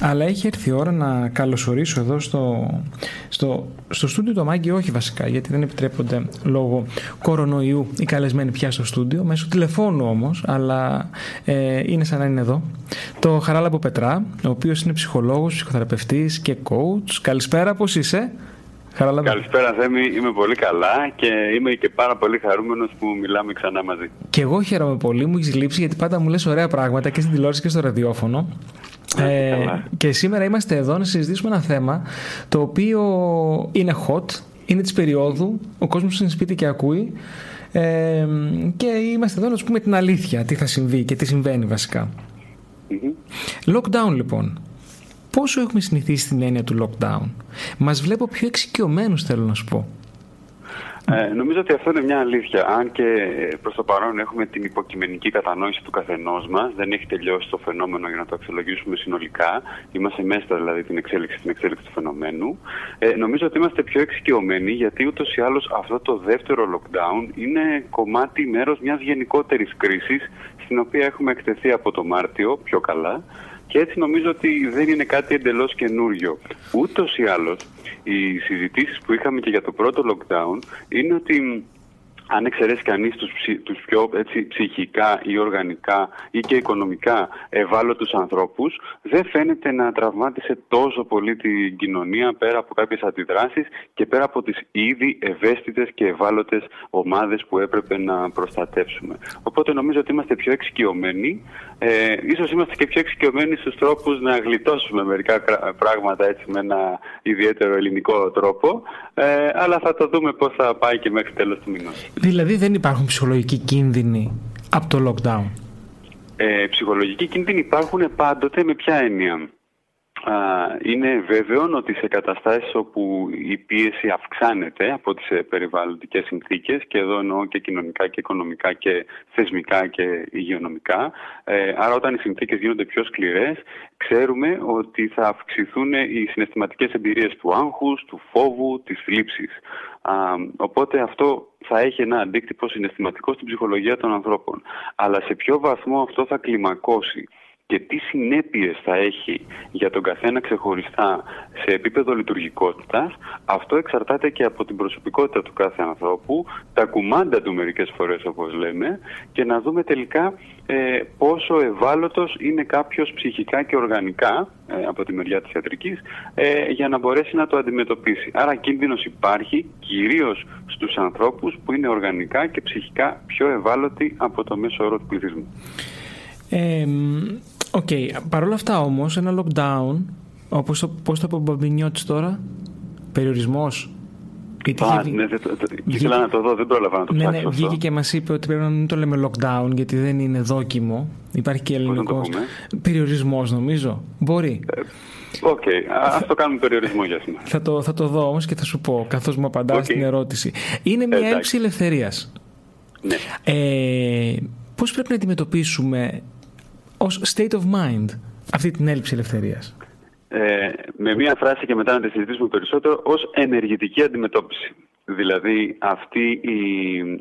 αλλά έχει έρθει η ώρα να καλωσορίσω εδώ στο, στο, στο στούντιο το Μάγκη, όχι βασικά, γιατί δεν επιτρέπονται λόγω κορονοϊού οι καλεσμένοι πια στο στούντιο, μέσω τηλεφώνου όμως, αλλά ε, είναι σαν να είναι εδώ. Το Χαράλαμπο Πετρά, ο οποίος είναι ψυχολόγος, ψυχοθεραπευτής και coach. Καλησπέρα, πώς είσαι; Χαράλαμπο; Καλησπέρα Θέμη, είμαι πολύ καλά και είμαι και πάρα πολύ χαρούμενος που μιλάμε ξανά μαζί. Και εγώ χαίρομαι πολύ, μου έχεις λείψει γιατί πάντα μου λες ωραία πράγματα και στην τηλεόραση και στο ραδιόφωνο. Ε, και σήμερα είμαστε εδώ να συζητήσουμε ένα θέμα το οποίο είναι hot, είναι της περίοδου, ο κόσμος είναι σπίτι και ακούει ε, και είμαστε εδώ να σου πούμε την αλήθεια, τι θα συμβεί και τι συμβαίνει Lockdown λοιπόν. Πόσο έχουμε συνηθίσει την έννοια του lockdown; Μας βλέπω πιο εξοικειωμένους θέλω να σου πω. Ε, νομίζω ότι αυτό είναι μια αλήθεια. Αν και προς το παρόν έχουμε την υποκειμενική κατανόηση του καθενός μας, δεν έχει τελειώσει το φαινόμενο για να το αξιολογήσουμε συνολικά. Είμαστε μέσα δηλαδή την εξέλιξη, την εξέλιξη του φαινομένου. Ε, νομίζω ότι είμαστε πιο εξοικειωμένοι γιατί ούτως ή άλλως αυτό το δεύτερο lockdown είναι κομμάτι, μέρος μιας γενικότερης κρίσης στην οποία έχουμε εκτεθεί από το Μάρτιο πιο καλά και έτσι νομίζω ότι δεν είναι κάτι εντελώς καινούριο. Ούτως ή άλλως, οι συζητήσεις που είχαμε και για το πρώτο lockdown είναι ότι αν εξαιρέσει κανείς τους, τους πιο έτσι, ψυχικά ή οργανικά ή και οικονομικά ευάλωτους ανθρώπους, δεν φαίνεται να τραυμάτισε τόσο πολύ την κοινωνία πέρα από κάποιες αντιδράσεις και πέρα από τις ήδη ευαίσθητες και ευάλωτες ομάδες που έπρεπε να προστατεύσουμε. Οπότε νομίζω ότι είμαστε πιο εξοικειωμένοι. Ε, ίσως είμαστε και πιο εξοικειωμένοι στους τρόπους να γλιτώσουμε μερικά πράγματα έτσι με ένα ιδιαίτερο ελληνικό τρόπο. Ε, αλλά θα το δούμε πώς θα πάει και μέχρι τέλος του μηνός. Δηλαδή δεν υπάρχουν ψυχολογικοί κίνδυνοι από το lockdown; Ε, ψυχολογικοί κίνδυνοι υπάρχουν πάντοτε με ποια έννοια; Είναι βέβαιο ότι σε καταστάσεις όπου η πίεση αυξάνεται από τις ε, περιβαλλοντικές συνθήκες και εδώ εννοώ και κοινωνικά και οικονομικά και θεσμικά και υγειονομικά ε, άρα όταν οι συνθήκες γίνονται πιο σκληρές ξέρουμε ότι θα αυξηθούν οι συναισθηματικές εμπειρίες του άγχους, του φόβου, της θλίψης. Οπότε αυτό θα έχει ένα αντίκτυπο συναισθηματικό στην ψυχολογία των ανθρώπων. Αλλά σε ποιο βαθμό αυτό θα κλιμακώσει και τι συνέπειες θα έχει για τον καθένα ξεχωριστά σε επίπεδο λειτουργικότητας, αυτό εξαρτάται και από την προσωπικότητα του κάθε ανθρώπου, τα κουμάντα του μερικές φορές όπως λέμε και να δούμε τελικά ε, πόσο ευάλωτος είναι κάποιος ψυχικά και οργανικά ε, από τη μεριά της ιατρικής ε, για να μπορέσει να το αντιμετωπίσει. Άρα κίνδυνος υπάρχει κυρίως στους ανθρώπους που είναι οργανικά και ψυχικά πιο ευάλωτοι από το μέσο όρο του πληθυσμού. OK. Okay. Παρ' όλα αυτά όμως, ένα lockdown, όπως το, πώς το είπε ο Μπαμπινιώτης τώρα, περιορισμός. Α, ναι, το, το, ήθελα να το δω, δεν πρόλαβα να το ναι, Ναι, βγήκε και μας είπε ότι πρέπει να μην το λέμε lockdown γιατί δεν είναι δόκιμο. Υπάρχει και ελληνικός. Περιορισμός, νομίζω. Μπορεί. Ε, OK, okay. ας το κάνουμε περιορισμό για σήμερα. θα, το, θα το δω όμως και θα σου πω καθώς μου απαντάς okay. στην ερώτηση. Είναι μια έλλειψη ελευθερίας. Ναι. Ε, Πώς πρέπει να αντιμετωπίσουμε ως state of mind αυτή την έλλειψη ελευθερίας. Ε, με μία φράση και μετά να τη συζητήσουμε περισσότερο, ως ενεργητική αντιμετώπιση. Δηλαδή αυτή η,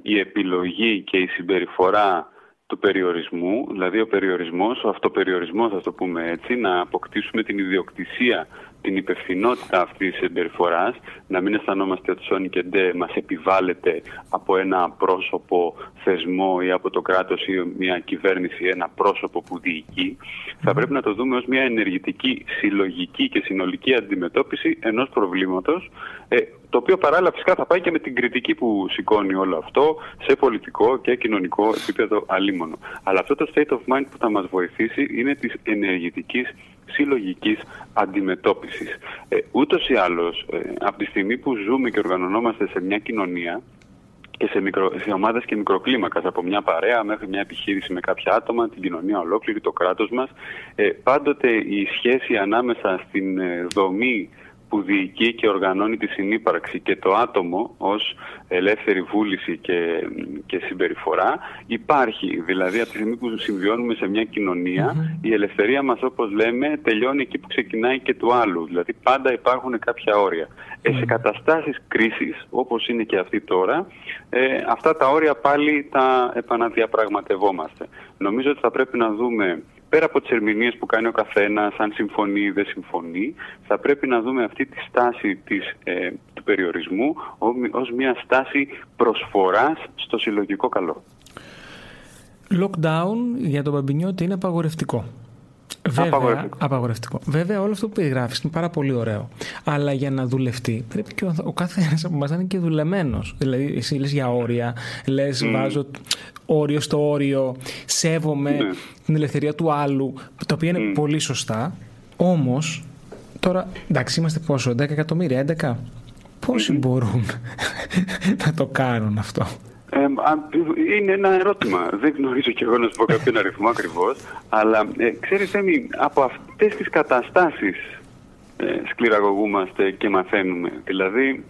η επιλογή και η συμπεριφορά του περιορισμού, δηλαδή ο περιορισμός, ο αυτοπεριορισμός, θα το πούμε έτσι, να αποκτήσουμε την ιδιοκτησία την υπευθυνότητα αυτής της συμπεριφοράς, να μην αισθανόμαστε ότι Σόνι και Ντε μας επιβάλλεται από ένα πρόσωπο θεσμό ή από το κράτος ή μια κυβέρνηση ένα πρόσωπο που διοικεί, θα πρέπει να το δούμε ως μια ενεργητική, συλλογική και συνολική αντιμετώπιση ενός προβλήματος, ε, το οποίο παράλληλα φυσικά θα πάει και με την κριτική που σηκώνει όλο αυτό σε πολιτικό και κοινωνικό επίπεδο αλίμονο. Αλλά αυτό το state of mind που θα μας βοηθήσει είναι της ενεργητικής συλλογικής αντιμετώπισης. Ε, ούτως ή άλλως, ε, από τη στιγμή που ζούμε και οργανωνόμαστε σε μια κοινωνία και σε, μικρο, σε ομάδες και μικροκλίμακας, από μια παρέα μέχρι μια επιχείρηση με κάποια άτομα, την κοινωνία ολόκληρη, το κράτος μας, ε, πάντοτε η σχέση ανάμεσα στην ε, δομή που διοικεί και οργανώνει τη συνύπαρξη και το άτομο ως ελεύθερη βούληση και, και συμπεριφορά υπάρχει. Δηλαδή από τη στιγμή που συμβιώνουμε σε μια κοινωνια η ελευθερία μας όπως λέμε τελειώνει εκεί που ξεκινάει και του άλλου. Δηλαδή πάντα υπάρχουν κάποια όρια. Ε, σε καταστάσεις κρίσης όπως είναι και αυτή τώρα ε, αυτά τα όρια πάλι τα επαναδιαπραγματευόμαστε. Νομίζω ότι θα πρέπει να δούμε πέρα από τις ερμηνείες που κάνει ο καθένας, αν συμφωνεί ή δεν συμφωνεί, θα πρέπει να δούμε αυτή τη στάση της, ε, του περιορισμού ως μια στάση προσφοράς στο συλλογικό καλό. Lockdown για τον Μπαμπινιώτη είναι απαγορευτικό. Βέβαια, απαγορευτικό. Βέβαια, όλο αυτό που περιγράφεις είναι πάρα πολύ ωραίο. Αλλά για να δουλευτεί, πρέπει και ο, ο κάθε ένα από εμά να είναι και δουλεμένος. Δηλαδή, εσύ λες για όρια, λες, βάζω όριο στο όριο, σέβομαι ναι. την ελευθερία του άλλου, τα οποία είναι πολύ σωστά. Όμως, τώρα, εντάξει, είμαστε πόσο, 10 εκατομμύρια, 11. Πόσοι μπορούν να το κάνουν αυτό; Ε, είναι ένα ερώτημα. Δεν γνωρίζω κι εγώ να σου πω κάποιον αριθμό ακριβώς. Αλλά ε, ξέρεις, Θέμη, από αυτές τις καταστάσεις ε, σκληραγωγούμαστε και μαθαίνουμε. Δηλαδή,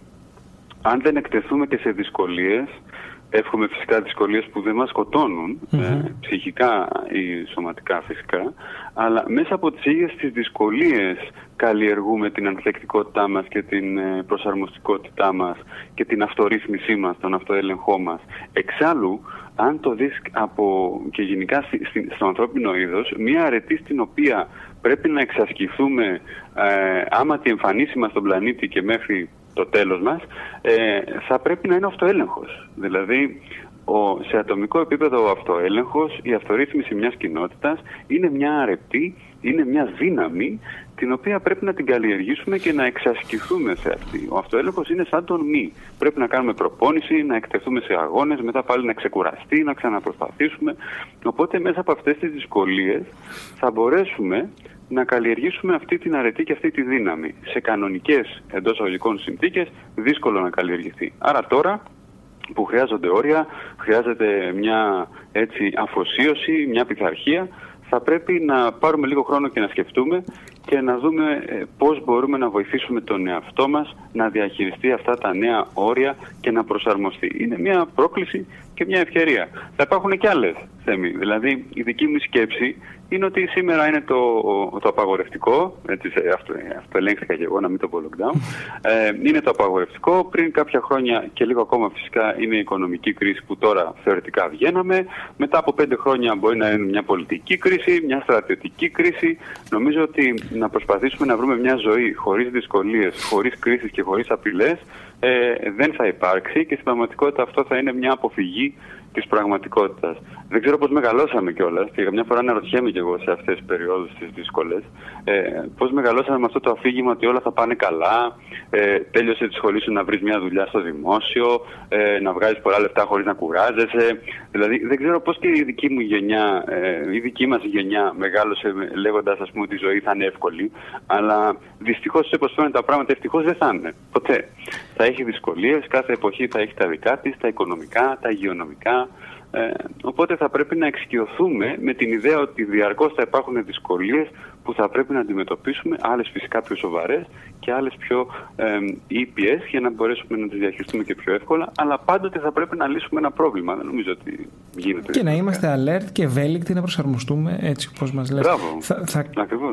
αν δεν εκτεθούμε και σε δυσκολίες, εύχομαι φυσικά δυσκολίες που δεν μας σκοτωνουν ε, ψυχικά ή σωματικά φυσικά, αλλά μέσα από τις ίδιες τις δυσκολίες καλλιεργούμε την ανθεκτικότητά μας και την ε, προσαρμοστικότητά μας και την αυτορύθμισή μας, τον αυτοέλεγχό μας. Εξάλλου, αν το δεις από, και γενικά στο ανθρώπινο είδος, μία αρετή στην οποία πρέπει να εξασκηθούμε ε, άμα τη εμφανίσει μας στον πλανήτη και μέχρι το τέλος μας, ε, θα πρέπει να είναι αυτοέλεγχος. Δηλαδή, ο, σε ατομικό επίπεδο ο αυτοέλεγχος, η αυτορύθμιση μιας κοινότητας είναι μια αρετή, είναι μια δύναμη την οποία πρέπει να την καλλιεργήσουμε και να εξασκηθούμε σε αυτή. Ο αυτοέλεγχος είναι σαν τον μη. Πρέπει να κάνουμε προπόνηση, να εκτεθούμε σε αγώνες, μετά πάλι να ξεκουραστεί, να ξαναπροσπαθήσουμε. Οπότε μέσα από αυτές τις δυσκολίες θα μπορέσουμε να καλλιεργήσουμε αυτή την αρετή και αυτή τη δύναμη. Σε κανονικές εντός αγωγικών συνθήκες δύσκολο να καλλιεργηθεί. Άρα τώρα που χρειάζονται όρια, χρειάζεται μια έτσι αφοσίωση, μια πειθαρχία, θα πρέπει να πάρουμε λίγο χρόνο και να σκεφτούμε και να δούμε ε, πώς μπορούμε να βοηθήσουμε τον εαυτό μας να διαχειριστεί αυτά τα νέα όρια και να προσαρμοστεί. Είναι μια πρόκληση και μια ευκαιρία. Θα υπάρχουν και άλλες θέμη. Δηλαδή η δική μου σκέψη είναι ότι σήμερα είναι το, το απαγορευτικό, έτσι αυτό, αυτό ελέγχθηκα και εγώ να μην το πω lockdown, ε, είναι το απαγορευτικό, πριν κάποια χρόνια και λίγο ακόμα φυσικά είναι η οικονομική κρίση που τώρα θεωρητικά βγαίναμε, μετά από πέντε χρόνια μπορεί να είναι μια πολιτική κρίση, μια στρατιωτική κρίση, νομίζω ότι να προσπαθήσουμε να βρούμε μια ζωή χωρίς δυσκολίες, χωρίς κρίσεις και χωρίς απειλές, ε, δεν θα υπάρξει και στην πραγματικότητα αυτό θα είναι μια αποφυγή της πραγματικότητας. Δεν ξέρω πώς μεγαλώσαμε κιόλας και μια φορά αναρωτιέμαι κι εγώ σε αυτές τις περιόδους τις δύσκολες ε, πώς μεγαλώσαμε με αυτό το αφήγημα ότι όλα θα πάνε καλά, ε, τέλειωσε τη σχολή σου να βρεις μια δουλειά στο δημόσιο, ε, να βγάζεις πολλά λεφτά χωρίς να κουράζεσαι. Δηλαδή δεν ξέρω πώς και η δική μου γενιά, ε, η δική μας γενιά μεγάλωσε λέγοντας ας πούμε ότι η ζωή θα είναι εύκολη, αλλά δυστυχώς όπως φαίνονται τα πράγματα ευτυχώς δεν θα είναι. Ποτέ. Θα έχει δυσκολίες, κάθε εποχή θα έχει τα δικά της, τα οικονομικά, τα υγειονομικά, ε, οπότε θα πρέπει να εξοικειωθούμε με την ιδέα ότι διαρκώς θα υπάρχουν δυσκολίες που θα πρέπει να αντιμετωπίσουμε, άλλες φυσικά πιο σοβαρές και άλλες πιο ε, ήπιες για να μπορέσουμε να τις διαχειριστούμε και πιο εύκολα, αλλά πάντοτε θα πρέπει να λύσουμε ένα πρόβλημα. Δεν νομίζω ότι γίνεται. Και να είμαστε alert και ευέλικτοι να προσαρμοστούμε έτσι όπως μας λες. Μπράβο. Θα, θα,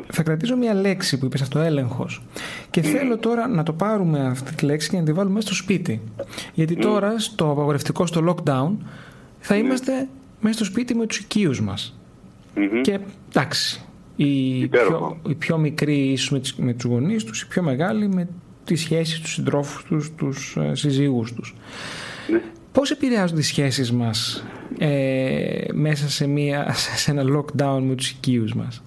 θα κρατήσω μια λέξη που είπες αυτό, έλεγχος. Και θέλω τώρα να το πάρουμε αυτή τη λέξη και να τη βάλουμε στο σπίτι. Γιατί τώρα στο απαγορευτικό, στο lockdown, θα ναι. είμαστε μέσα στο σπίτι με τους οικείους μας. Και εντάξει, οι πιο, οι πιο μικροί ίσως με, με τους γονείς τους, οι πιο μεγάλοι με τις σχέσεις τους συντρόφους τους, τους ε, συζύγους τους. Ναι. Πώς επηρεάζουν τις σχέσεις μας ε, μέσα σε, μια, σε ένα lockdown με τους οικείους μας;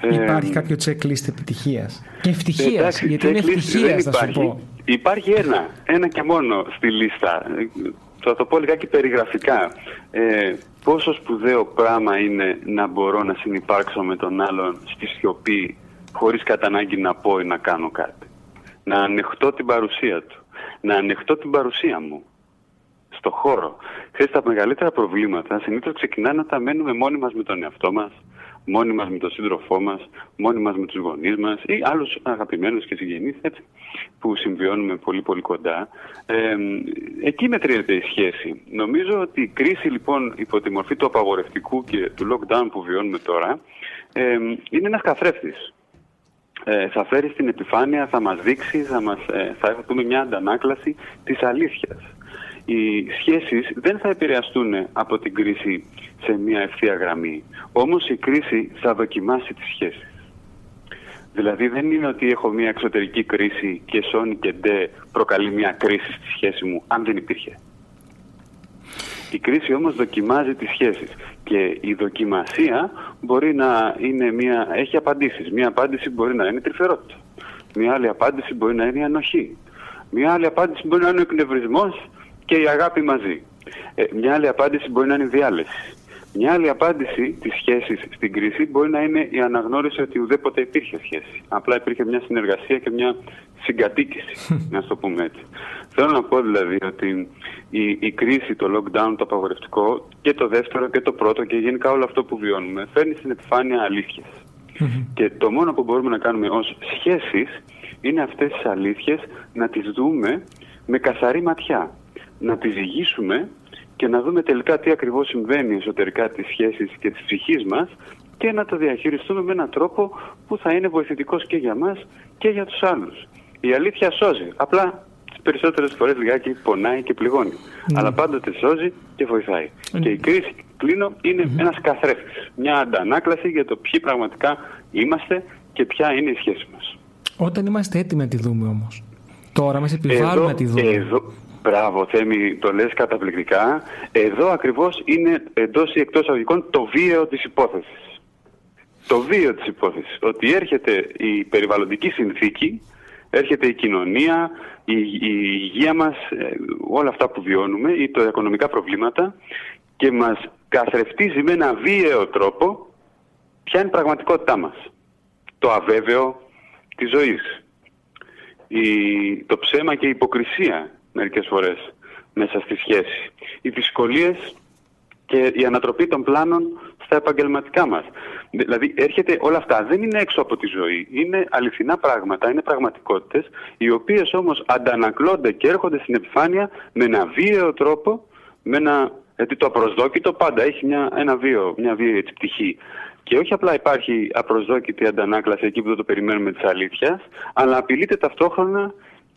Ε, υπάρχει κάποιο checklist επιτυχίας; Και ευτυχίας, γιατί είναι ευτυχίας θα σου πω. Υπάρχει ένα, ένα και μόνο στη λίστα θα το πω λιγάκι περιγραφικά. Ε, πόσο σπουδαίο πράγμα είναι να μπορώ να συνεπάρξω με τον άλλον στη σιωπή χωρίς κατά ανάγκη να πω ή να κάνω κάτι; Να ανεχτώ την παρουσία του. Να ανεχτώ την παρουσία μου στο χώρο. Ξέρεις, τα μεγαλύτερα προβλήματα συνήθως ξεκινάνε να τα μένουμε μόνοι μας με τον εαυτό μας, μόνοι μας με τον σύντροφό μας, μόνοι μας με τους γονείς μας ή άλλους αγαπημένους και συγγενείς έτσι, που συμβιώνουμε πολύ πολύ κοντά. Ε, εκεί μετριέται η σχέση. Νομίζω ότι η κρίση λοιπόν υπό τη μορφή του απαγορευτικού και του lockdown που βιώνουμε τώρα ε, είναι ένας καθρέφτης. Ε, θα φέρει στην επιφάνεια, θα μας δείξει, θα, μας, ε, θα έχουμε μια αντανάκλαση της αλήθειας. Οι σχέσεις δεν θα επηρεαστούν από την κρίση σε μια ευθεία γραμμή. Όμως η κρίση θα δοκιμάσει τις σχέσεις. Δηλαδή δεν είναι ότι έχω μια εξωτερική κρίση και σώνει και ντε προκαλεί μια κρίση στη σχέση μου, αν δεν υπήρχε. Η κρίση όμως δοκιμάζει τις σχέσεις και η δοκιμασία μπορεί να είναι μια, έχει απαντήσεις. Μια απάντηση μπορεί να είναι τρυφερότητα. Μια άλλη απάντηση μπορεί να είναι η ανοχή. Μια άλλη απάντηση μπορεί να είναι ο εκνευρισμός και η αγάπη μαζί. Ε, μια άλλη απάντηση μπορεί να είναι η διάλυση. Μια άλλη απάντηση της σχέσης στην κρίση μπορεί να είναι η αναγνώριση ότι ουδέποτε υπήρχε σχέση. Απλά υπήρχε μια συνεργασία και μια συγκατοίκηση, να το πούμε έτσι. Θέλω να πω δηλαδή ότι η, η κρίση, το lockdown, το απαγορευτικό και το δεύτερο και το πρώτο και γενικά όλο αυτό που βιώνουμε φέρνει στην επιφάνεια Και το μόνο που μπορούμε να κάνουμε ως σχέσεις είναι αυτές τις αλήθειες να τις δούμε με καθαρή ματιά. Να τις ζυγίσουμε και να δούμε τελικά τι ακριβώς συμβαίνει εσωτερικά τις σχέσεις και της ψυχής μας και να το διαχειριστούμε με έναν τρόπο που θα είναι βοηθητικός και για μας και για τους άλλους. Η αλήθεια σώζει. Απλά τις περισσότερες φορές λιγάκι πονάει και πληγώνει. Ναι. Αλλά πάντοτε σώζει και βοηθάει. Ναι. Και η κρίση, κλείνω, είναι mm-hmm. ένας καθρέφτης. Μια αντανάκλαση για το ποιοι πραγματικά είμαστε και ποια είναι η σχέση μας. Όταν είμαστε έτοιμοι να τη δούμε όμως. Τώρα μας επιβάλλουν να τη δούμε. Εδώ, Μπράβο, Θέμη, το λες καταπληκτικά. Εδώ ακριβώς είναι εντός ή εκτός αγωγικών το βίαιο της υπόθεσης. Το βίαιο της υπόθεσης. Ότι έρχεται η περιβαλλοντική συνθήκη, έρχεται η κοινωνία, η, η υγεία μας, ε, όλα αυτά που βιώνουμε ή τα οικονομικά προβλήματα και μας καθρεφτίζει με ένα βίαιο τρόπο ποια είναι η πραγματικότητά μας. Το αβέβαιο της ζωής. Η, το ψέμα και η υποκρισία μερικές φορές μέσα στη σχέση. Οι δυσκολίες και η ανατροπή των πλάνων στα επαγγελματικά μας. Δηλαδή έρχεται όλα αυτά, δεν είναι έξω από τη ζωή, είναι αληθινά πράγματα, είναι πραγματικότητες, οι οποίες όμως αντανακλώνται και έρχονται στην επιφάνεια με ένα βίαιο τρόπο, με ένα, γιατί το απροσδόκητο πάντα έχει μια, ένα βίο, μια βίαιη πτυχή. Και όχι απλά υπάρχει απροσδόκητη αντανάκλαση εκεί που δεν το περιμένουμε της αλήθειας, αλλά απειλείται ταυτόχρονα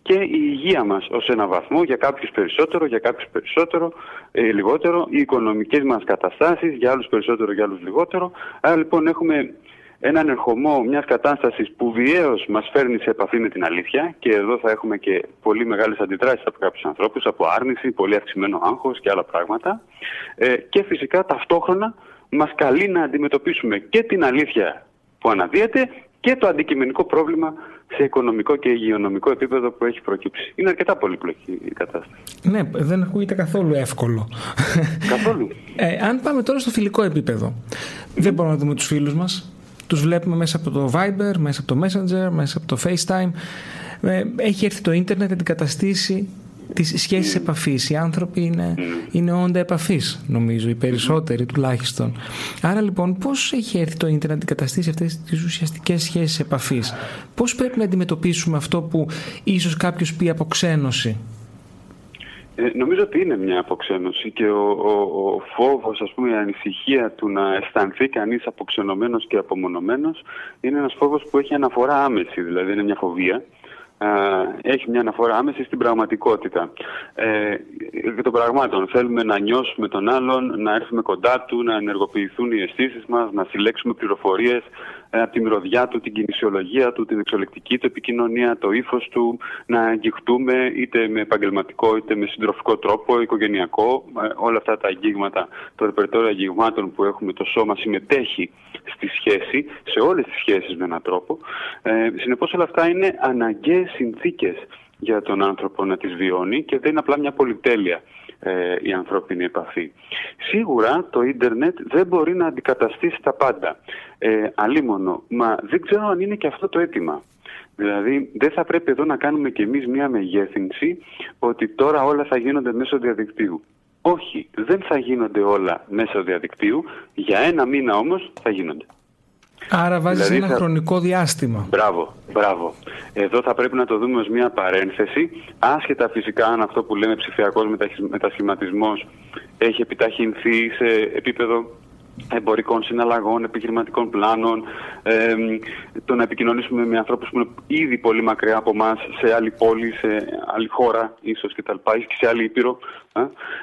και η υγεία μας ως ένα βαθμό, για κάποιους περισσότερο, για κάποιους περισσότερο, ε, λιγότερο, οι οικονομικές μας καταστάσεις, για άλλους περισσότερο, για άλλους λιγότερο. Άρα λοιπόν έχουμε έναν ερχομό μιας κατάστασης που βιαίως μας φέρνει σε επαφή με την αλήθεια και εδώ θα έχουμε και πολύ μεγάλες αντιδράσεις από κάποιους ανθρώπους, από άρνηση, πολύ αυξημένο άγχος και άλλα πράγματα ε, και φυσικά ταυτόχρονα μας καλεί να αντιμετωπίσουμε και την αλήθεια που αναδύεται και το αντικειμενικό πρόβλημα σε οικονομικό και υγειονομικό επίπεδο που έχει προκύψει. Είναι αρκετά πολύπλοκη η κατάσταση. Ναι, δεν ακούγεται καθόλου εύκολο. Καθόλου. Ε, αν πάμε τώρα στο φιλικό επίπεδο, δεν μπορούμε να δούμε τους φίλους μας. Τους βλέπουμε μέσα από το Viber, μέσα από το Messenger, μέσα από το FaceTime. Ε, έχει έρθει το ίντερνετ να αντικαταστήσει τις σχέσεις mm. επαφής. Οι άνθρωποι είναι, mm. είναι όντα επαφής, νομίζω, οι περισσότεροι mm. τουλάχιστον. Άρα λοιπόν πώς έχει έρθει το ίντερνετ να αντικαταστήσει αυτές τις ουσιαστικές σχέσεις επαφής; Πώς πρέπει να αντιμετωπίσουμε αυτό που ίσως κάποιος πει αποξένωση; Ε, νομίζω ότι είναι μια αποξένωση και ο, ο, ο φόβος, ας πούμε, η ανησυχία του να αισθανθεί κανείς αποξενωμένος και απομονωμένος είναι ένας φόβος που έχει αναφορά άμεση, δηλαδή είναι μια φοβία έχει μια αναφορά άμεση στην πραγματικότητα ε, και των πραγμάτων. Θέλουμε να νιώσουμε τον άλλον, να έρθουμε κοντά του, να ενεργοποιηθούν οι αισθήσεις μας, να συλλέξουμε πληροφορίες ε, από τη μυρωδιά του, την κινησιολογία του, την εξολεκτική του επικοινωνία, το ύφος του, να αγγιχτούμε είτε με επαγγελματικό είτε με συντροφικό τρόπο, οικογενειακό. Ε, όλα αυτά τα αγγίγματα, το ρεπερτόριο αγγιγμάτων που έχουμε, το σώμα συμμετέχει στη σχέση, σε όλες τις σχέσεις με έναν τρόπο. Ε, συνεπώς όλα αυτά είναι αναγκαίες συνθήκες για τον άνθρωπο να τις βιώνει και δεν είναι απλά μια πολυτέλεια ε, η ανθρώπινη επαφή. Σίγουρα το ίντερνετ δεν μπορεί να αντικαταστήσει τα πάντα. Ε, αλίμονο, μα δεν ξέρω αν είναι και αυτό το αίτημα. Δηλαδή δεν θα πρέπει εδώ να κάνουμε κι εμείς μια μεγέθυνση ότι τώρα όλα θα γίνονται μέσω διαδικτύου. Όχι, δεν θα γίνονται όλα μέσω διαδικτύου, για ένα μήνα όμως θα γίνονται. Άρα βάζεις δηλαδή, ένα χρονικό διάστημα. Μπράβο, μπράβο. Εδώ θα πρέπει να το δούμε ως μια παρένθεση, άσχετα φυσικά αν αυτό που λέμε ψηφιακός μετασχηματισμός έχει επιταχυνθεί σε επίπεδο εμπορικών συναλλαγών, επιχειρηματικών πλάνων, ε, το να επικοινωνήσουμε με ανθρώπους που είναι ήδη πολύ μακριά από εμά σε άλλη πόλη, σε άλλη χώρα ίσως και τα λοιπά, και σε άλλη ήπειρο.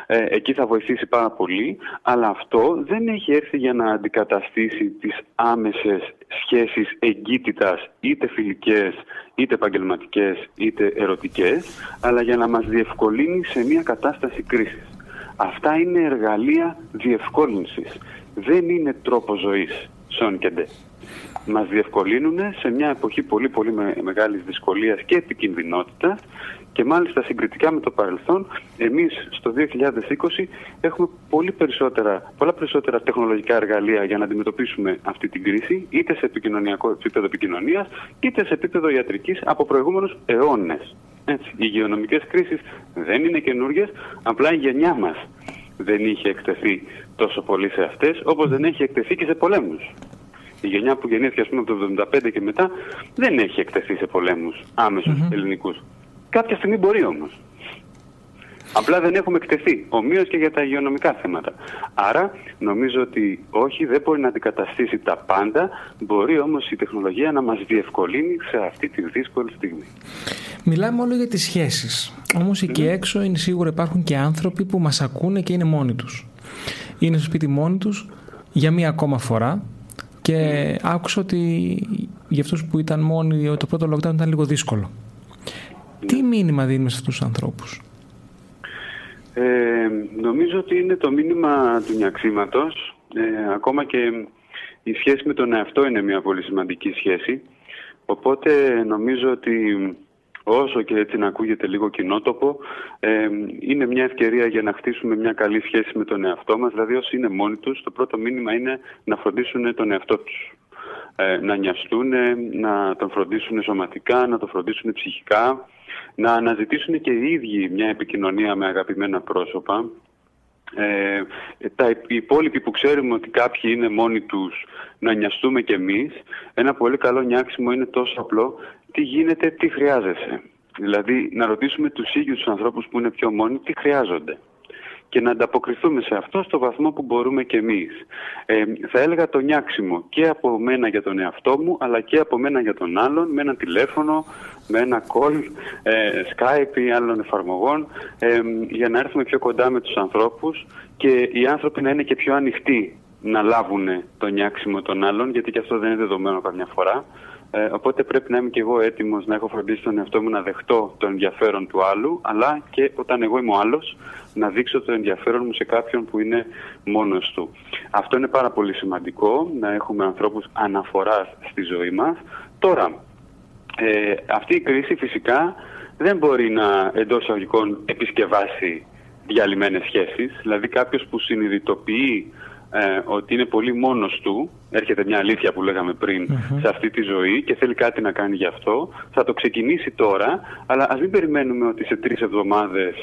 Ε, εκεί θα βοηθήσει πάρα πολύ, αλλά αυτό δεν έχει έρθει για να αντικαταστήσει τις άμεσες σχέσεις εγκύτητας, είτε φιλικές, είτε επαγγελματικές, είτε ερωτικές, αλλά για να μας διευκολύνει σε μια κατάσταση κρίσης. Αυτά είναι εργαλεία διευκόλυνσης δεν είναι τρόπο ζωής, σον και ντε. Μας διευκολύνουν σε μια εποχή πολύ πολύ με, μεγάλης δυσκολίας και επικινδυνότητα και μάλιστα συγκριτικά με το παρελθόν, εμείς στο 2020 έχουμε πολύ περισσότερα, πολλά περισσότερα τεχνολογικά εργαλεία για να αντιμετωπίσουμε αυτή την κρίση, είτε σε επικοινωνιακό επίπεδο επικοινωνίας, είτε σε επίπεδο ιατρικής από προηγούμενους αιώνες. Έτσι, οι υγειονομικές κρίσεις δεν είναι καινούργιες, απλά η γενιά μας δεν είχε εκτεθεί τόσο πολύ σε αυτές, όπως δεν έχει εκτεθεί και σε πολέμους. Η γενιά που γεννήθηκε ας πούμε από το 1975 και μετά δεν έχει εκτεθεί σε πολέμους άμεσους mm-hmm. ελληνικούς. Κάποια στιγμή μπορεί όμως. Απλά δεν έχουμε εκτεθεί, ομοίως και για τα υγειονομικά θέματα. Άρα νομίζω ότι όχι, δεν μπορεί να αντικαταστήσει τα πάντα, μπορεί όμως η τεχνολογία να μας διευκολύνει σε αυτή τη δύσκολη στιγμή. Μιλάμε όλο για τις σχέσεις. Όμως εκεί έξω είναι σίγουρα υπάρχουν και άνθρωποι που μας ακούνε και είναι μόνοι τους. Είναι στο σπίτι μόνοι τους για μία ακόμα φορά και άκουσα ότι για αυτούς που ήταν μόνοι το πρώτο lockdown ήταν λίγο δύσκολο. Τι μήνυμα δίνουμε σε αυτούς τους ανθρώπους; Ε, νομίζω ότι είναι το μήνυμα του νιαξίματος. Ε, ακόμα και η σχέση με τον εαυτό είναι μια πολύ σημαντική σχέση. Οπότε νομίζω ότι όσο και έτσι να ακούγεται λίγο κοινότοπο, ε, είναι μια ευκαιρία για να χτίσουμε μια καλή σχέση με τον εαυτό μας. Δηλαδή όσοι είναι μόνοι τους, το πρώτο μήνυμα είναι να φροντίσουν τον εαυτό τους. Ε, να νοιαστούν, να τον φροντίσουν σωματικά, να τον φροντίσουν ψυχικά, να αναζητήσουν και οι ίδιοι μια επικοινωνία με αγαπημένα πρόσωπα. Ε, τα, οι υπόλοιποι που ξέρουμε ότι κάποιοι είναι μόνοι τους να νοιαστούμε κι εμείς ένα πολύ καλό νιάξιμο είναι τόσο απλό τι γίνεται, τι χρειάζεσαι δηλαδή να ρωτήσουμε τους ίδιους τους ανθρώπους που είναι πιο μόνοι τι χρειάζονται και να ανταποκριθούμε σε αυτό στο βαθμό που μπορούμε κι εμείς. Ε, θα έλεγα το νιάξιμο και από μένα για τον εαυτό μου, αλλά και από μένα για τον άλλον, με ένα τηλέφωνο, με ένα call, ε, Skype ή άλλων εφαρμογών, ε, για να έρθουμε πιο κοντά με τους ανθρώπους και οι άνθρωποι να είναι και πιο ανοιχτοί να λάβουν το νιάξιμο των άλλων, γιατί και αυτό δεν είναι δεδομένο καμιά φορά. Ε, οπότε πρέπει να είμαι και εγώ έτοιμος να έχω φροντίσει τον εαυτό μου να δεχτώ το ενδιαφέρον του άλλου, αλλά και όταν εγώ είμαι ο άλλος, να δείξω το ενδιαφέρον μου σε κάποιον που είναι μόνος του. Αυτό είναι πάρα πολύ σημαντικό, να έχουμε ανθρώπους αναφοράς στη ζωή μας. Τώρα, ε, αυτή η κρίση φυσικά δεν μπορεί να εντός εισαγωγικών επισκευάσει διαλυμένες σχέσεις. Δηλαδή, κάποιος που συνειδητοποιεί ε, ότι είναι πολύ μόνος του, έρχεται μια αλήθεια που λέγαμε σε αυτή τη ζωή και θέλει κάτι να κάνει γι' αυτό, θα το ξεκινήσει τώρα, αλλά ας μην περιμένουμε ότι σε τρεις εβδομάδες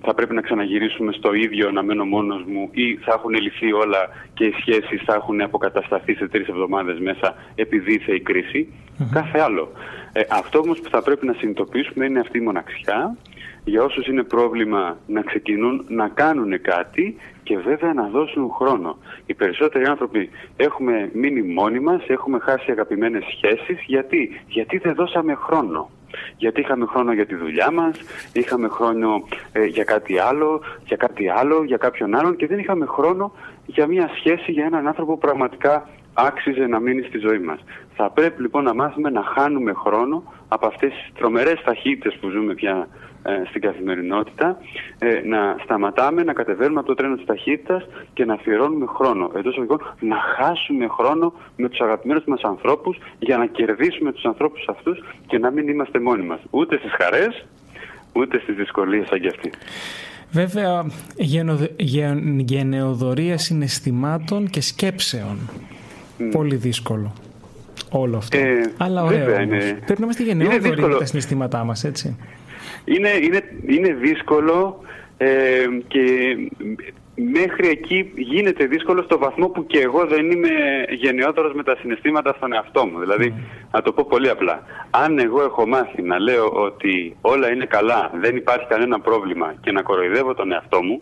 θα πρέπει να ξαναγυρίσουμε στο ίδιο να μένω μόνος μου ή θα έχουν λυθεί όλα και οι σχέσεις θα έχουν αποκατασταθεί σε τρεις εβδομάδες μέσα επειδή ήρθε η κριση Κάθε άλλο. Ε, αυτό όμως που θα πρέπει να συνειδητοποιήσουμε είναι αυτή η μοναξιά για όσους είναι πρόβλημα να ξεκινούν να κάνουν κάτι και βέβαια να δώσουν χρόνο. Οι περισσότεροι άνθρωποι έχουμε μείνει μόνοι μας, έχουμε χάσει αγαπημένες σχέσεις. Γιατί, Γιατί δεν δώσαμε χρόνο. Γιατί είχαμε χρόνο για τη δουλειά μας, είχαμε χρόνο ε, για κάτι άλλο, για κάτι άλλο, για κάποιον άλλον και δεν είχαμε χρόνο για μια σχέση, για έναν άνθρωπο που πραγματικά άξιζε να μείνει στη ζωή μας. Θα πρέπει λοιπόν να μάθουμε να χάνουμε χρόνο από αυτές τις τρομερές ταχύτητες που ζούμε πια ε, στην καθημερινότητα, ε, να σταματάμε, να κατεβαίνουμε από το τρένο της ταχύτητας και να αφιερώνουμε χρόνο. Εντός λοιπόν να χάσουμε χρόνο με τους αγαπημένους μας ανθρώπους για να κερδίσουμε τους ανθρώπους αυτούς και να μην είμαστε μόνοι μας. Ούτε στις χαρές, ούτε στις δυσκολίες σαν και αυτή. Βέβαια, γενεοδορία συναισθημάτων και σκέψεων. Πολύ δύσκολο όλο αυτό. Ε, Αλλά ωραίο Πρέπει να είμαστε γενναιόδοροι με τα συναισθήματά μας, έτσι. Είναι, είναι, είναι δύσκολο ε, και μέχρι εκεί γίνεται δύσκολο στο βαθμό που και εγώ δεν είμαι γενναιότερος με τα συναισθήματα στον εαυτό μου. Δηλαδή, να το πω πολύ απλά. Αν εγώ έχω μάθει να λέω ότι όλα είναι καλά, δεν υπάρχει κανένα πρόβλημα και να κοροϊδεύω τον εαυτό μου,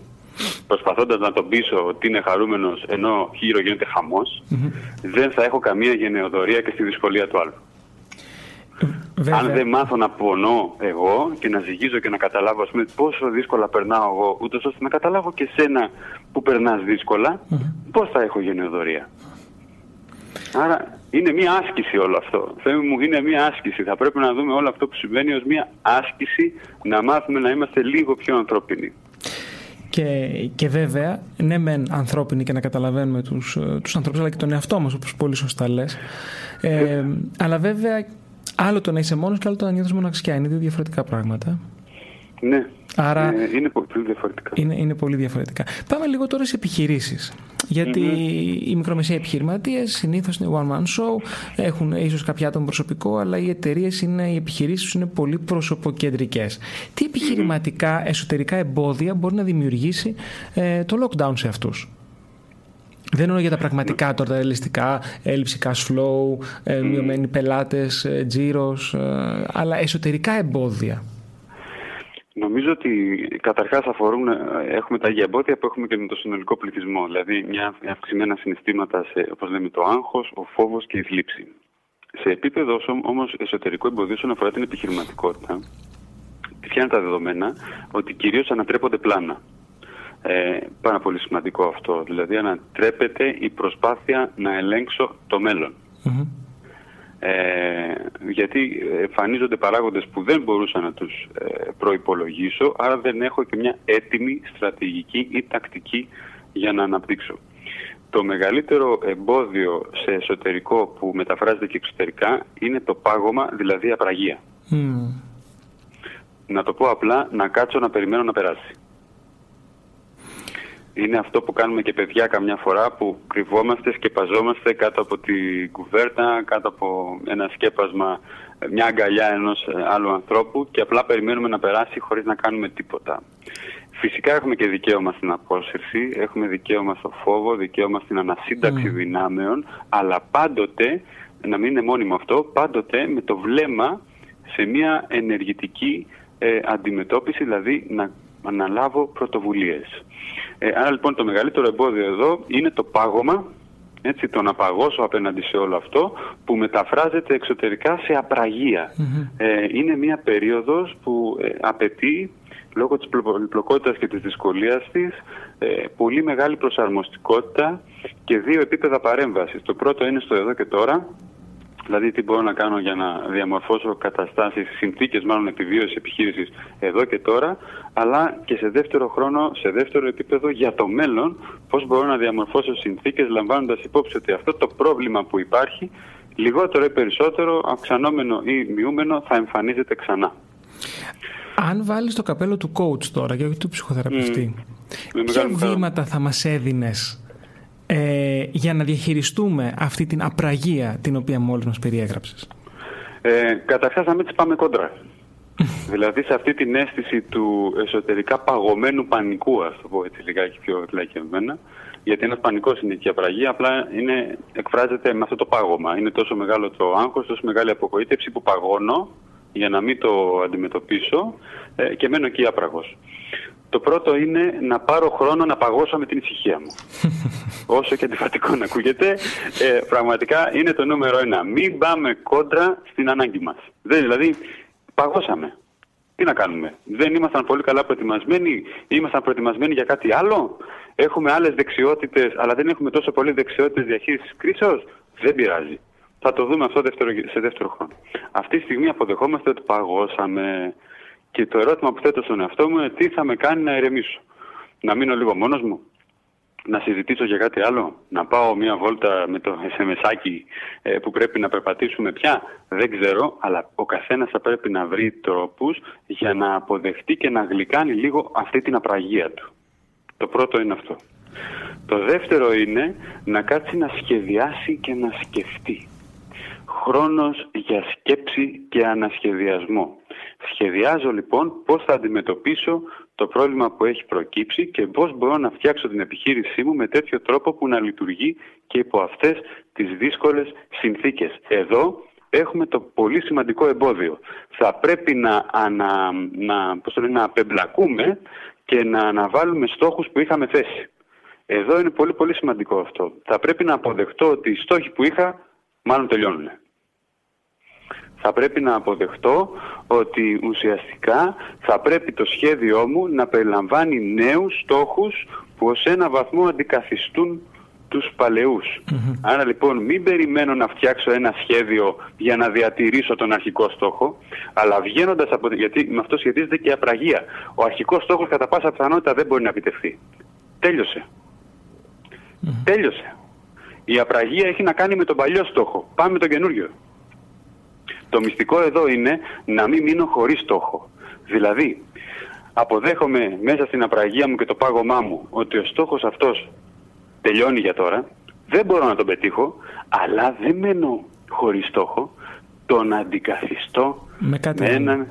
προσπαθώντας να τον πείσω ότι είναι χαρούμενος ενώ γύρω γίνεται δεν θα έχω καμία γενναιοδορία και στη δυσκολία του άλλου. Αν δεν μάθω να πονώ εγώ και να ζυγίζω και να καταλάβω ας πούμε, πόσο δύσκολα περνάω εγώ, ούτως ώστε να καταλάβω και σένα που περνάς δύσκολα, mm-hmm. πώς θα έχω γενναιοδορία. Άρα είναι μια άσκηση όλο αυτό. Θέλω μου, είναι μια άσκηση. Θα πρέπει να δούμε όλο αυτό που συμβαίνει ως μια άσκηση να μάθουμε να είμαστε λίγο πιο ανθρώπινοι. Και, και βέβαια, ναι μεν ανθρώπινοι και να καταλαβαίνουμε τους, ε, τους ανθρώπους αλλά και τον εαυτό μας όπως πολύ σωστά λες. Ε, αλλά βέβαια Άλλο το να είσαι μόνος και άλλο το να νιώθεις μοναξιά. Είναι δύο διαφορετικά πράγματα. Ναι. Άρα είναι, είναι πολύ διαφορετικά. Είναι, είναι πολύ διαφορετικά. Πάμε λίγο τώρα σε επιχειρήσεις. Γιατί mm-hmm. οι μικρομεσαίοι επιχειρηματίες συνήθως είναι one man show, έχουν ίσως κάποια άτομα προσωπικό, αλλά οι εταιρείες είναι, οι επιχειρήσεις είναι πολύ προσωποκεντρικές. Τι επιχειρηματικά εσωτερικά εμπόδια μπορεί να δημιουργήσει ε, το lockdown σε αυτούς; Δεν εννοώ για τα πραγματικά τώρα, τα ρεαλιστικά, έλλειψη cash flow, ε, μειωμένοι πελάτες, ε, τζίρος, ε, αλλά εσωτερικά εμπόδια. Νομίζω ότι καταρχάς αφορούν, έχουμε τα ίδια εμπόδια που έχουμε και με το συνολικό πληθυσμό. Δηλαδή, μια αυξημένα συναισθήματα, σε, όπως λέμε, το άγχος, ο φόβος και η θλίψη. Σε επίπεδο όμως εσωτερικό εμποδίο, όσον αφορά την επιχειρηματικότητα, ποια είναι τα δεδομένα ότι κυρίως ανατρέπονται πλάνα. Ε, πάρα πολύ σημαντικό αυτό. Δηλαδή ανατρέπεται η προσπάθεια να ελέγξω το μελλον Ε, γιατί εμφανίζονται παράγοντες που δεν μπορούσα να τους ε, προϋπολογίσω, άρα δεν έχω και μια έτοιμη στρατηγική ή τακτική για να αναπτύξω. Το μεγαλύτερο εμπόδιο σε εσωτερικό που μεταφράζεται και εξωτερικά είναι το πάγωμα, δηλαδή απραγία. Να το πω απλά, να κάτσω να περιμένω να περάσει είναι αυτό που κάνουμε και παιδιά καμιά φορά που κρυβόμαστε, σκεπαζόμαστε κάτω από την κουβέρτα, κάτω από ένα σκέπασμα, μια αγκαλιά ενός ε, άλλου ανθρώπου και απλά περιμένουμε να περάσει χωρίς να κάνουμε τίποτα. Φυσικά έχουμε και δικαίωμα στην απόσυρση, έχουμε δικαίωμα στο φόβο, δικαίωμα στην ανασύνταξη mm. δυνάμεων, αλλά πάντοτε, να μην είναι μόνιμο αυτό, πάντοτε με το βλέμμα σε μια ενεργητική ε, αντιμετώπιση, δηλαδή να αναλάβω πρωτοβουλίες. Ε, άρα λοιπόν το μεγαλύτερο εμπόδιο εδώ είναι το πάγωμα, έτσι, το να παγώσω απέναντι σε όλο αυτό που μεταφράζεται εξωτερικά σε απραγια Ε, είναι μια περίοδος που ε, απαιτεί λόγω της πολυπλοκότητας και της δυσκολίας της ε, πολύ μεγάλη προσαρμοστικότητα και δύο επίπεδα παρέμβασης. Το πρώτο είναι στο εδώ και τώρα, Δηλαδή τι μπορώ να κάνω για να διαμορφώσω καταστάσεις, συνθήκες μάλλον επιβίωσης επιχείρησης εδώ και τώρα, αλλά και σε δεύτερο χρόνο, σε δεύτερο επίπεδο για το μέλλον, πώς μπορώ να διαμορφώσω συνθήκες λαμβάνοντας υπόψη ότι αυτό το πρόβλημα που υπάρχει, λιγότερο ή περισσότερο, αυξανόμενο ή μειούμενο, θα εμφανίζεται ξανά. Αν βάλεις το καπέλο του coach τώρα και όχι του ψυχοθεραπευτή, mm. ποια βήματα θα μας έδινες ε, για να διαχειριστούμε αυτή την απραγία την οποία μόλις μας περιέγραψες. Ε, καταρχάς να μην τις πάμε κόντρα. δηλαδή σε αυτή την αίσθηση του εσωτερικά παγωμένου πανικού, ας το πω έτσι λιγάκι πιο εμένα, γιατί ένας πανικός είναι και η απραγία, απλά είναι, εκφράζεται με αυτό το πάγωμα. Είναι τόσο μεγάλο το άγχος, τόσο μεγάλη απογοήτευση που παγώνω για να μην το αντιμετωπίσω ε, και μένω εκεί άπραγος. Το πρώτο είναι να πάρω χρόνο να παγώσω με την ησυχία μου. Όσο και αντιφατικό να ακούγεται, ε, πραγματικά είναι το νούμερο ένα. Μην πάμε κόντρα στην ανάγκη μας. Δεν, δηλαδή, παγώσαμε. Τι να κάνουμε; Δεν ήμασταν πολύ καλά προετοιμασμένοι; Ήμασταν προετοιμασμένοι για κάτι άλλο; Έχουμε άλλες δεξιότητες, αλλά δεν έχουμε τόσο πολλές δεξιότητες διαχείρισης κρίσεως; Δεν πειράζει. Θα το δούμε αυτό σε δεύτερο χρόνο. Αυτή τη στιγμή αποδεχόμαστε ότι παγώσαμε. Και το ερώτημα που θέτω στον εαυτό μου είναι τι θα με κάνει να ηρεμήσω. Να μείνω λίγο μόνος μου, να συζητήσω για κάτι άλλο, να πάω μια βόλτα με το SMS ε, που πρέπει να περπατήσουμε πια. Δεν ξέρω, αλλά ο καθένας θα πρέπει να βρει τρόπους για να αποδεχτεί και να γλυκάνει λίγο αυτή την απραγία του. Το πρώτο είναι αυτό. Το δεύτερο είναι να κάτσει να σχεδιάσει και να σκεφτεί. Χρόνος για σκέψη και ανασχεδιασμό. Σχεδιάζω λοιπόν πώς θα αντιμετωπίσω το πρόβλημα που έχει προκύψει και πώς μπορώ να φτιάξω την επιχείρησή μου με τέτοιο τρόπο που να λειτουργεί και υπό αυτές τις δύσκολες συνθήκες. Εδώ έχουμε το πολύ σημαντικό εμπόδιο. Θα πρέπει να, ανα, να, πώς να απεμπλακούμε και να αναβάλουμε στόχους που είχαμε θέσει. Εδώ είναι πολύ πολύ σημαντικό αυτό. Θα πρέπει να αποδεχτώ ότι οι στόχοι που είχα μάλλον τελειώνουν. Θα πρέπει να αποδεχτώ ότι ουσιαστικά θα πρέπει το σχέδιό μου να περιλαμβάνει νέους στόχους που ως ένα βαθμό αντικαθιστούν τους παλαιους Άρα λοιπόν μην περιμένω να φτιάξω ένα σχέδιο για να διατηρήσω τον αρχικό στόχο, αλλά βγαίνοντας από... γιατί με αυτό σχετίζεται και η απραγία. Ο αρχικός στόχος κατά πάσα πιθανότητα δεν μπορεί να επιτευχθεί. Τέλειωσε. Τέλειωσε. Η απραγία έχει να κάνει με τον παλιό στόχο. Πάμε με τον καινούριο. Το μυστικό εδώ είναι να μην μείνω χωρίς στόχο. Δηλαδή, αποδέχομαι μέσα στην απραγία μου και το πάγωμά μου ότι ο στόχος αυτός τελειώνει για τώρα, δεν μπορώ να τον πετύχω, αλλά δεν μένω χωρίς στόχο, τον αντικαθιστώ με, με έναν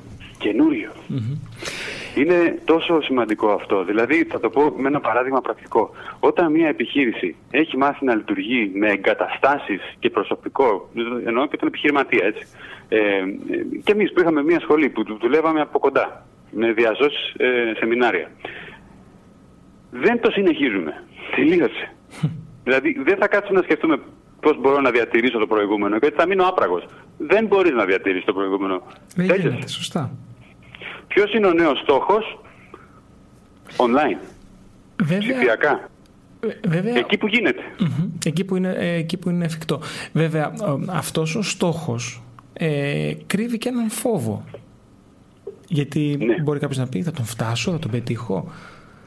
Είναι τόσο σημαντικό αυτό. Δηλαδή, θα το πω με ένα παράδειγμα πρακτικό. Όταν μια επιχείρηση έχει μάθει να λειτουργεί με εγκαταστάσεις και προσωπικό, εννοώ και τον επιχειρηματία, έτσι. Ε, και εμείς που είχαμε μια σχολή που δουλεύαμε από κοντά, με διαζώσεις ε, σεμινάρια. Δεν το συνεχίζουμε. Τελείωσε. δηλαδή δεν θα κάτσουμε να σκεφτούμε πώς μπορώ να διατηρήσω το προηγούμενο, γιατί θα μείνω άπραγος. Δεν μπορείς να διατηρήσεις το προηγούμενο. Δεν γίνεται, σωστά. Ποιος είναι ο νέος στόχος, online. Βέβαια, ψηφιακά. Βέβαια, εκεί που γινεται Εκεί, που είναι, ε, εκεί που είναι εφικτό. Βέβαια, αυτός ο στόχος ε, κρύβει και έναν φόβο. Γιατί ναι. μπορεί κάποιος να πει θα τον φτάσω, θα τον πετύχω.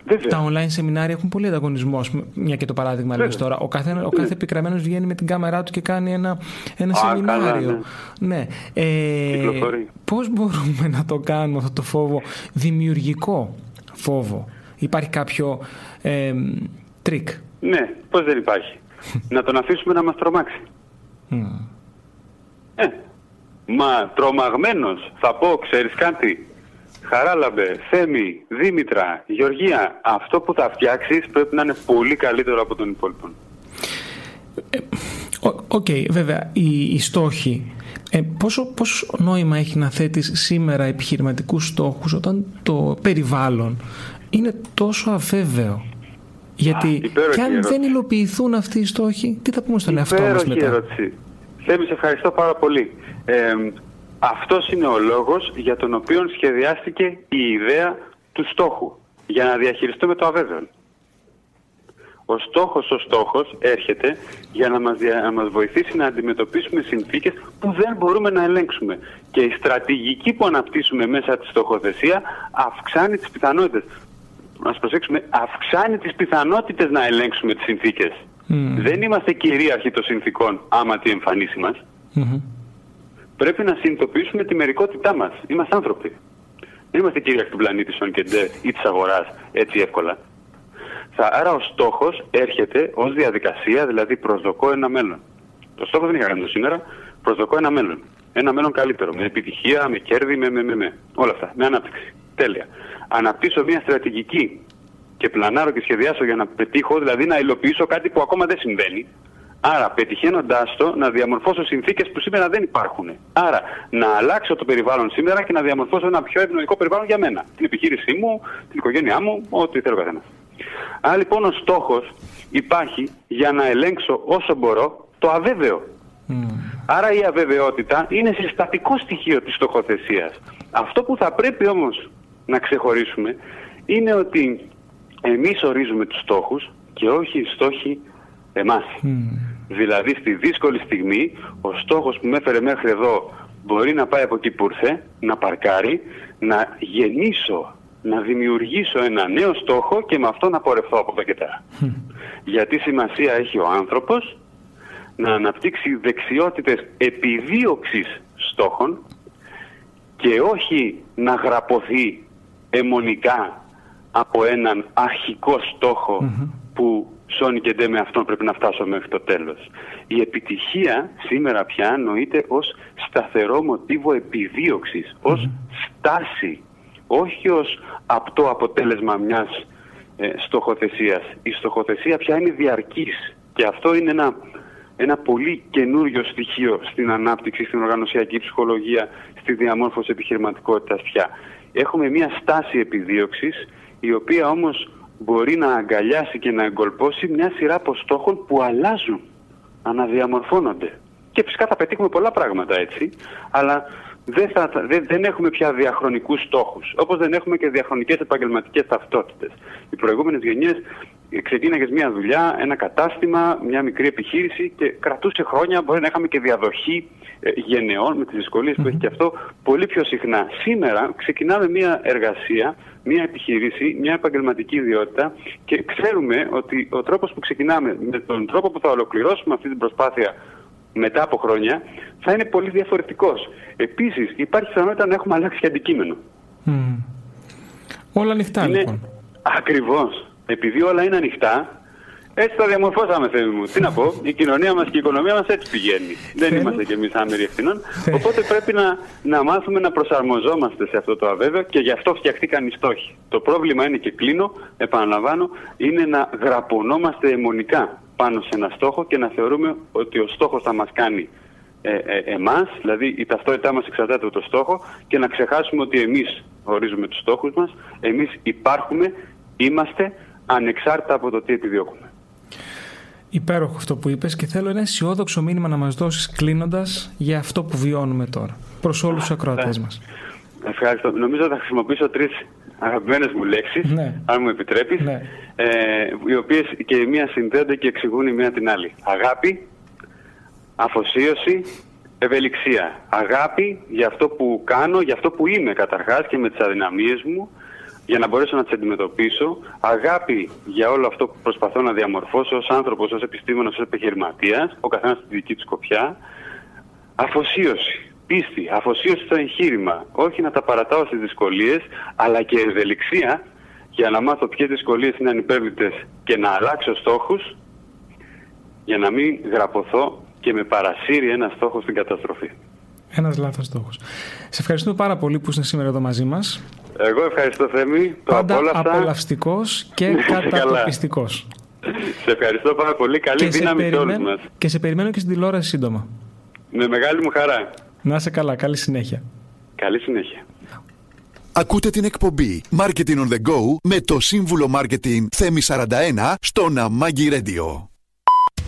Βέβαια. Τα online σεμινάρια έχουν πολύ ανταγωνισμό. Μια και το παράδειγμα λέει τώρα. Ο κάθε, ο κάθε πικραμένος βγαίνει με την κάμερά του και κάνει ένα, ένα σεμινάριο. ναι. ναι. Ε, Πώς μπορούμε να το κάνουμε αυτό το φόβο, δημιουργικό φόβο. Υπάρχει κάποιο ε, τρικ; Ναι, πώς δεν υπάρχει. να τον αφήσουμε να μας τρομάξει. Ε, μα τρομαγμένος θα πω, ξέρεις κάτι, Χαράλαμπε, Θέμη, Δήμητρα, Γεωργία, αυτό που θα φτιάξεις πρέπει να είναι πολύ καλύτερο από τον υπόλοιπο. Ε, OK, okay, βέβαια, οι, οι στόχοι. Ε, πόσο, πόσο νόημα έχει να θέτεις σήμερα επιχειρηματικούς στόχους όταν το περιβάλλον είναι τόσο αβέβαιο. Γιατί και αν δεν υλοποιηθούν αυτοί οι στόχοι, τι θα πούμε στον εαυτό μας μετά; ερώτηση. Θέμη, σε ευχαριστώ πάρα πολύ. Ε, αυτός είναι ο λόγος για τον οποίο σχεδιάστηκε η ιδέα του στόχου, για να διαχειριστούμε το αβέβαιο. Ο στόχος ο στόχος έρχεται για να μας, να μας βοηθήσει να αντιμετωπίσουμε συνθήκες που δεν μπορούμε να ελέγξουμε. Και η στρατηγική που αναπτύσσουμε μέσα από τη στοχοθεσία αυξάνει τις πιθανότητες. Να προσέξουμε, αυξάνει τις πιθανότητες να ελέγξουμε τις συνθήκες. Δεν είμαστε κυρίαρχοι των συνθήκων άμα τη εμφανίσει μας πρέπει να συνειδητοποιήσουμε τη μερικότητά μας. Είμαστε άνθρωποι. Δεν είμαστε κυρίαρχοι του πλανήτη Σον και Ντε ή της αγοράς έτσι εύκολα. Θα, άρα ο στόχος έρχεται ως διαδικασία, δηλαδή προσδοκώ ένα μέλλον. Το στόχος δεν είχα κάνει το σήμερα, προσδοκώ ένα μέλλον. Ένα μέλλον καλύτερο, με επιτυχία, με κέρδη, με, με, με, με. όλα αυτά, με ανάπτυξη. Τέλεια. Αναπτύσσω μια στρατηγική και πλανάρω και σχεδιάσω για να πετύχω, δηλαδή να υλοποιήσω κάτι που ακόμα δεν συμβαίνει, Άρα, πετυχαίνοντάς το, να διαμορφώσω συνθήκες που σήμερα δεν υπάρχουν. Άρα, να αλλάξω το περιβάλλον σήμερα και να διαμορφώσω ένα πιο ευνοϊκό περιβάλλον για μένα. Την επιχείρησή μου, την οικογένειά μου, ό,τι θέλω καθένας. Άρα, λοιπόν, ο στόχος υπάρχει για να ελέγξω όσο μπορώ το αβέβαιο. Άρα, η αβεβαιότητα είναι συστατικό στοιχείο της στοχοθεσίας. Αυτό που θα πρέπει όμως να ξεχωρίσουμε είναι ότι εμείς ορίζουμε τους στόχους και όχι οι στόχοι εμάς. Δηλαδή στη δύσκολη στιγμή ο στόχος που με έφερε μέχρι εδώ μπορεί να πάει από εκεί που ήρθε, να παρκάρει, να γεννήσω, να δημιουργήσω ένα νέο στόχο και με αυτό να πορευθώ από εδώ και πέρα. Γιατί σημασία έχει ο άνθρωπος να αναπτύξει δεξιότητες επιδίωξης στόχων και όχι να γραπωθεί αιμονικά από έναν αρχικό που σώνει και ντε με αυτόν πρέπει να φτάσω μέχρι το τέλος. Η επιτυχία σήμερα πια νοείται ως σταθερό μοτίβο επιδίωξης, ως στάση όχι ως απτό αποτέλεσμα μιας ε, στοχοθεσίας. Η στοχοθεσία πια είναι διαρκής και αυτό είναι ένα, ένα πολύ καινούριο στοιχείο στην ανάπτυξη, στην οργανωσιακή ψυχολογία, στη διαμόρφωση επιχειρηματικότητας πια. Έχουμε μια στάση επιδίωξης η οποία όμως μπορεί να αγκαλιάσει και να εγκολπώσει μια σειρά από στόχων που αλλάζουν, αναδιαμορφώνονται. Και φυσικά θα πετύχουμε πολλά πράγματα έτσι, αλλά δεν, θα, δεν, δεν έχουμε πια διαχρονικούς στόχους, όπως δεν έχουμε και διαχρονικές επαγγελματικές ταυτότητες. Οι προηγούμενες γενιές ξεκίναγες μια δουλειά, ένα κατάστημα, μια μικρή επιχείρηση και κρατούσε χρόνια, μπορεί να είχαμε και διαδοχή ε, γενεών με τις δυσκολίες που έχει και αυτό πολύ πιο συχνά. Σήμερα ξεκινάμε μια εργασία, μια επιχείρηση, μια επαγγελματική ιδιότητα και ξέρουμε ότι ο τρόπος που ξεκινάμε με τον τρόπο που θα ολοκληρώσουμε αυτή την προσπάθεια μετά από χρόνια θα είναι πολύ διαφορετικός. Επίσης υπάρχει πιθανότητα να έχουμε αλλάξει και αντικείμενο. Όλα ανοιχτά λοιπόν. Ακριβώς. Επειδή όλα είναι ανοιχτά, έτσι τα διαμορφώσαμε, θέλει μου. Τι να πω, η κοινωνία μας και η οικονομία μας έτσι πηγαίνει. Δεν είμαστε κι εμείς άμεροι ευθυνών. Οπότε πρέπει να, να μάθουμε να προσαρμοζόμαστε σε αυτό το αβέβαιο και γι' αυτό φτιαχτήκαν οι στόχοι. Το πρόβλημα είναι και κλείνω, επαναλαμβάνω, είναι να γραπωνόμαστε αιμονικά πάνω σε ένα στόχο και να θεωρούμε ότι ο στόχος θα μας κάνει ε, ε, εμάς, δηλαδή η ταυτότητά μας εξαρτάται από το στόχο και να ξεχάσουμε ότι εμείς ορίζουμε τους στόχους μας, εμείς υπάρχουμε, είμαστε ανεξάρτητα από το τι επιδιώκουμε. Υπέροχο αυτό που είπες και θέλω ένα αισιόδοξο μήνυμα να μας δώσεις κλείνοντας για αυτό που βιώνουμε τώρα προς όλους τους ακροατές μας. Ευχαριστώ. Νομίζω θα χρησιμοποιήσω τρεις αγαπημένες μου λέξεις, ναι. αν μου επιτρέπεις, ναι. ε, οι οποίες και η μία συνδέονται και εξηγούν η μία την άλλη. Αγάπη, αφοσίωση, ευελιξία. Αγάπη για αυτό που κάνω, για αυτό που είμαι καταρχάς και με τις αδυναμίες μου, για να μπορέσω να τις αντιμετωπίσω. Αγάπη για όλο αυτό που προσπαθώ να διαμορφώσω ως άνθρωπος, ως επιστήμονας, ως επιχειρηματίας, ο καθένας στη δική του σκοπιά. Αφοσίωση πίστη, αφοσίωση στο εγχείρημα. Όχι να τα παρατάω στις δυσκολίες, αλλά και ευελιξία για να μάθω ποιες δυσκολίες είναι ανυπέρβλητες και να αλλάξω στόχους για να μην γραπωθώ και με παρασύρει ένα στόχο στην καταστροφή. Ένας λάθος στόχος. Σε ευχαριστούμε πάρα πολύ που είστε σήμερα εδώ μαζί μας. Εγώ ευχαριστώ Θέμη. Το Πάντα απόλαυσα. απολαυστικός και κατατοπιστικός. Σε ευχαριστώ πάρα πολύ. Καλή και δύναμη σε όλους μας. Και σε περιμένω και στην τηλεόραση σύντομα. Με μεγάλη μου χαρά. Να είσαι καλά. Καλή συνέχεια. Καλή συνέχεια. Ακούτε την εκπομπή Marketing on the Go με το σύμβουλο Marketing Θέμη 41 στο Ναμάγκη Radio.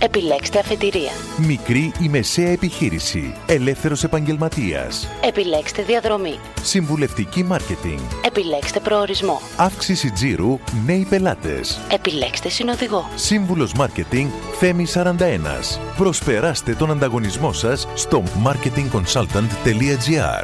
Επιλέξτε αφετηρία. Μικρή ή μεσαία επιχείρηση. Ελεύθερος επαγγελματίας. Επιλέξτε διαδρομή. Συμβουλευτική μάρκετινγκ. Επιλέξτε προορισμό. Αύξηση τζίρου. Νέοι πελάτες. Επιλέξτε συνοδηγό. Σύμβουλος μάρκετινγκ Θέμη 41. Προσπεράστε τον ανταγωνισμό σας στο marketingconsultant.gr.